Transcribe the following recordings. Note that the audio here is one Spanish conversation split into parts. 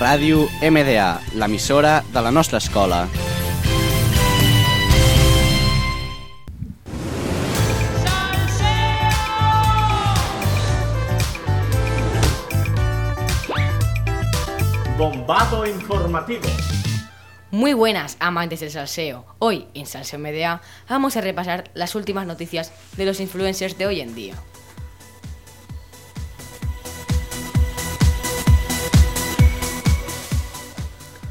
Ràdio MDA, l'emissora de la nostra escola. Bombazo informativo. Muy buenas, amantes del salseo. Hoy, en Salseo MDA, vamos a repasar las últimas noticias de los influencers de hoy en día.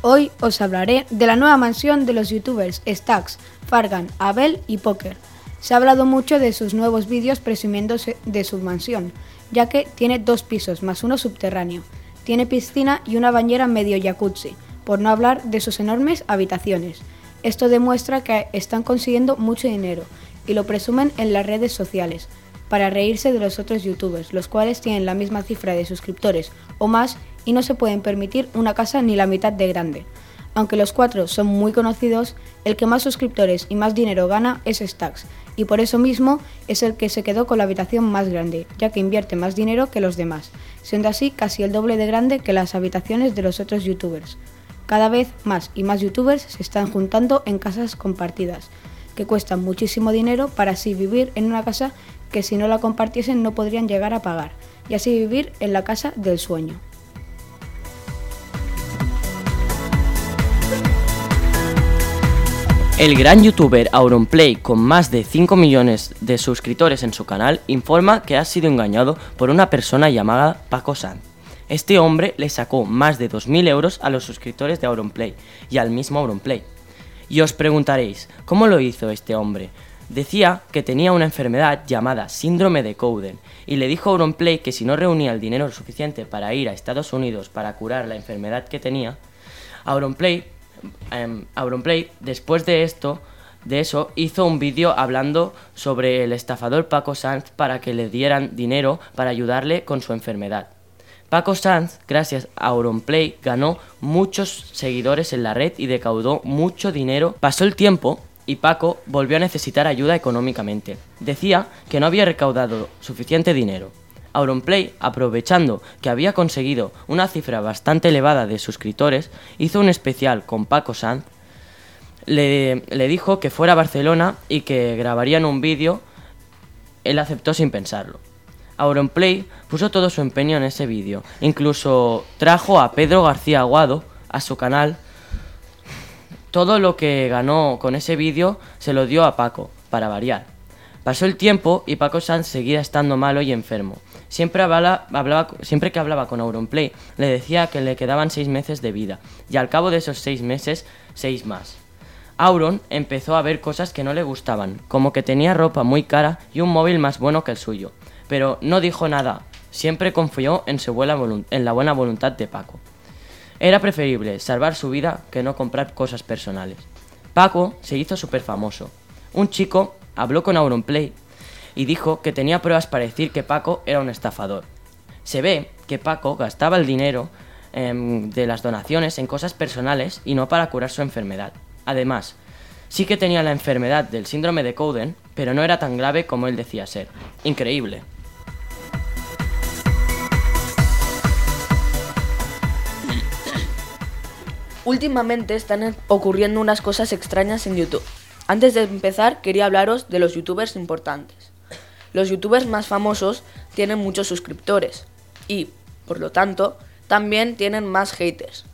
Hoy os hablaré de la nueva mansión de los youtubers Stax, Fargan, Abel y Poker. Se ha hablado mucho de sus nuevos vídeos presumiéndose de su mansión, ya que tiene dos pisos más uno subterráneo. Tiene piscina y una bañera medio jacuzzi, por no hablar de sus enormes habitaciones. Esto demuestra que están consiguiendo mucho dinero y lo presumen en las redes sociales, para reírse de los otros youtubers, los cuales tienen la misma cifra de suscriptores o más y no se pueden permitir una casa ni la mitad de grande. Aunque los cuatro son muy conocidos, el que más suscriptores y más dinero gana es Stax, y por eso mismo es el que se quedó con la habitación más grande, ya que invierte más dinero que los demás, siendo así casi el doble de grande que las habitaciones de los otros youtubers. Cada vez más y más youtubers se están juntando en casas compartidas, que cuestan muchísimo dinero para así vivir en una casa que si no la compartiesen no podrían llegar a pagar, y así vivir en la casa del sueño. El gran youtuber Auronplay, con más de 5 millones de suscriptores en su canal, informa que ha sido engañado por una persona llamada Paco Sanz. Este hombre le sacó más de 2.000 euros a los suscriptores de Auronplay y al mismo Auronplay. Y os preguntaréis, ¿cómo lo hizo este hombre? Decía que tenía una enfermedad llamada síndrome de Cowden y le dijo a Auronplay que si no reunía el dinero suficiente para ir a Estados Unidos para curar la enfermedad que tenía, Auronplay eh, Auronplay, después de esto, de eso, hizo un vídeo hablando sobre el estafador Paco Sanz para que le dieran dinero para ayudarle con su enfermedad. Paco Sanz, gracias a Auronplay, ganó muchos seguidores en la red y decaudó mucho dinero. Pasó el tiempo y Paco volvió a necesitar ayuda económicamente. Decía que no había recaudado suficiente dinero. Auronplay, aprovechando que había conseguido una cifra bastante elevada de suscriptores, hizo un especial con Paco Sanz. Le, dijo que fuera a Barcelona y que grabarían un vídeo. Él aceptó sin pensarlo. Auronplay puso todo su empeño en ese vídeo. Incluso trajo a Pedro García Aguado a su canal. Todo lo que ganó con ese vídeo se lo dio a Paco, para variar. Pasó el tiempo y Paco Sanz seguía estando malo y enfermo. Siempre, hablaba, siempre que hablaba con Auronplay le decía que le quedaban seis meses de vida y al cabo de esos seis meses, seis más. Auron empezó a ver cosas que no le gustaban, como que tenía ropa muy cara y un móvil más bueno que el suyo, pero no dijo nada, siempre confió en, la buena voluntad de Paco. Era preferible salvar su vida que no comprar cosas personales. Paco se hizo súper famoso. Un chico habló con Auronplay y dijo que tenía pruebas para decir que Paco era un estafador. Se ve que Paco gastaba el dinero em, de las donaciones en cosas personales y no para curar su enfermedad. Además, sí que tenía la enfermedad del síndrome de Cowden, pero no era tan grave como él decía ser. Increíble. Últimamente están ocurriendo unas cosas extrañas en YouTube. Antes de empezar, quería hablaros de los youtubers importantes. Los youtubers más famosos tienen muchos suscriptores y, por lo tanto, también tienen más haters.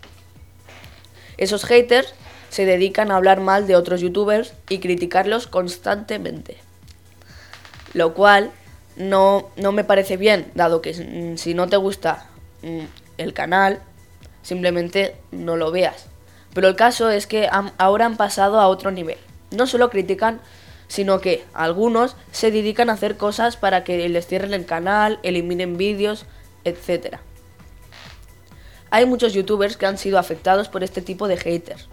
Esos haters se dedican a hablar mal de otros youtubers y criticarlos constantemente. Lo cual no, no me parece bien, dado que si no te gusta mm, el canal, simplemente no lo veas. Pero el caso es que ahora han pasado a otro nivel. No solo critican sino que algunos se dedican a hacer cosas para que les cierren el canal, eliminen vídeos, etc. Hay muchos youtubers que han sido afectados por este tipo de haters.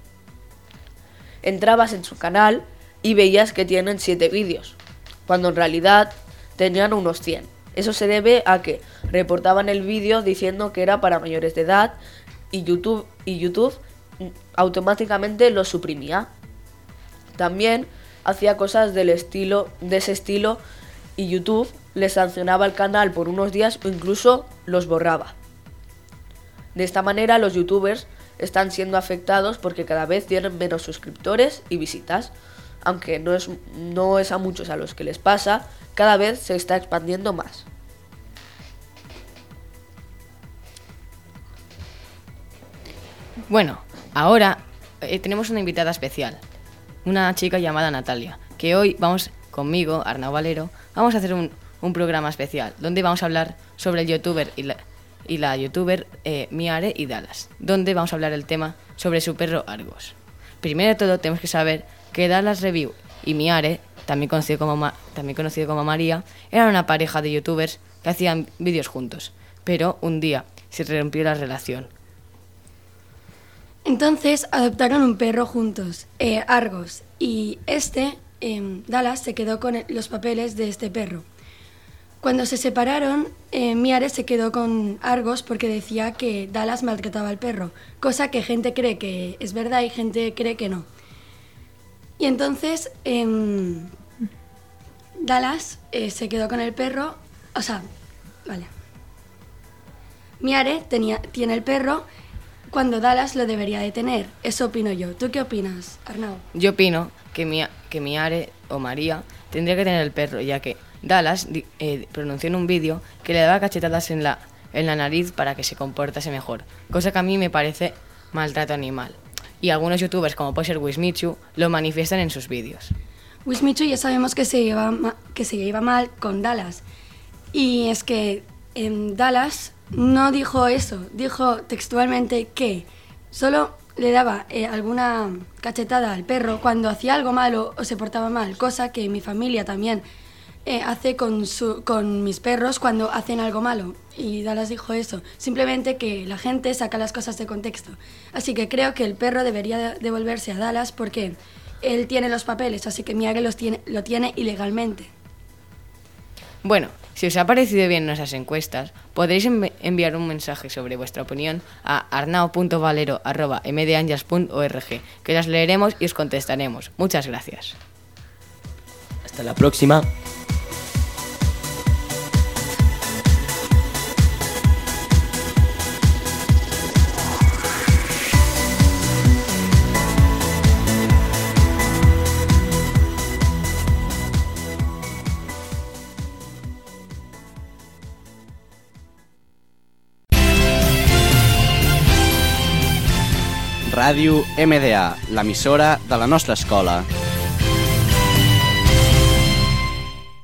Entrabas en su canal y veías que tienen 7 vídeos, cuando en realidad tenían unos 100. Eso se debe a que reportaban el vídeo diciendo que era para mayores de edad y YouTube, y YouTube automáticamente lo suprimía. También hacía cosas del estilo, de ese estilo y YouTube le sancionaba al canal por unos días o incluso los borraba. De esta manera los youtubers están siendo afectados porque cada vez tienen menos suscriptores y visitas. Aunque no es, no es a muchos a los que les pasa, cada vez se está expandiendo más. Bueno, ahora eh, tenemos una invitada especial, una chica llamada Natalia, que hoy vamos conmigo, Arnau Valero, vamos a hacer un, programa especial donde vamos a hablar sobre el youtuber y la, youtuber eh, Miare y Dallas, donde vamos a hablar el tema sobre su perro Argos. Primero de todo tenemos que saber que Dallas Review y Miare, también conocido como, también conocido como María, eran una pareja de youtubers que hacían vídeos juntos, pero un día se rompió la relación. Entonces adoptaron un perro juntos, eh, Argos, y este, em, Dallas, se quedó con los papeles de este perro. Cuando se separaron, eh, Miare se quedó con Argos porque decía que Dallas maltrataba al perro, cosa que gente cree que es verdad y gente cree que no. Y entonces em, Dallas eh, se quedó con el perro, o sea, vale. Miare tenía, tiene el perro cuando Dallas lo debería de tener. Eso opino yo. ¿Tú qué opinas, Arnau? Yo opino que, mi, que Miare o María tendría que tener el perro, ya que Dallas eh, pronunció en un vídeo que le daba cachetadas en la, en la nariz para que se comportase mejor, cosa que a mí me parece maltrato animal. Y algunos youtubers, como puede ser Wismichu, lo manifiestan en sus vídeos. Wismichu ya sabemos que se lleva, que se lleva mal con Dallas. Y es que em, Dallas no dijo eso, dijo textualmente que solo le daba eh, alguna cachetada al perro cuando hacía algo malo o se portaba mal, cosa que mi familia también eh, hace con, su- con mis perros cuando hacen algo malo. Y Dallas dijo eso, simplemente que la gente saca las cosas de contexto. Así que creo que el perro debería de- devolverse a Dallas porque él tiene los papeles, así que Miyagi los lo tiene ilegalmente. Bueno, si os ha parecido bien nuestras encuestas, podréis envi- enviar un mensaje sobre vuestra opinión a arnao.valero.mdangels.org, que las leeremos y os contestaremos. Muchas gracias. Hasta la próxima. Ràdio MDA, l'emissora de la nostra escola.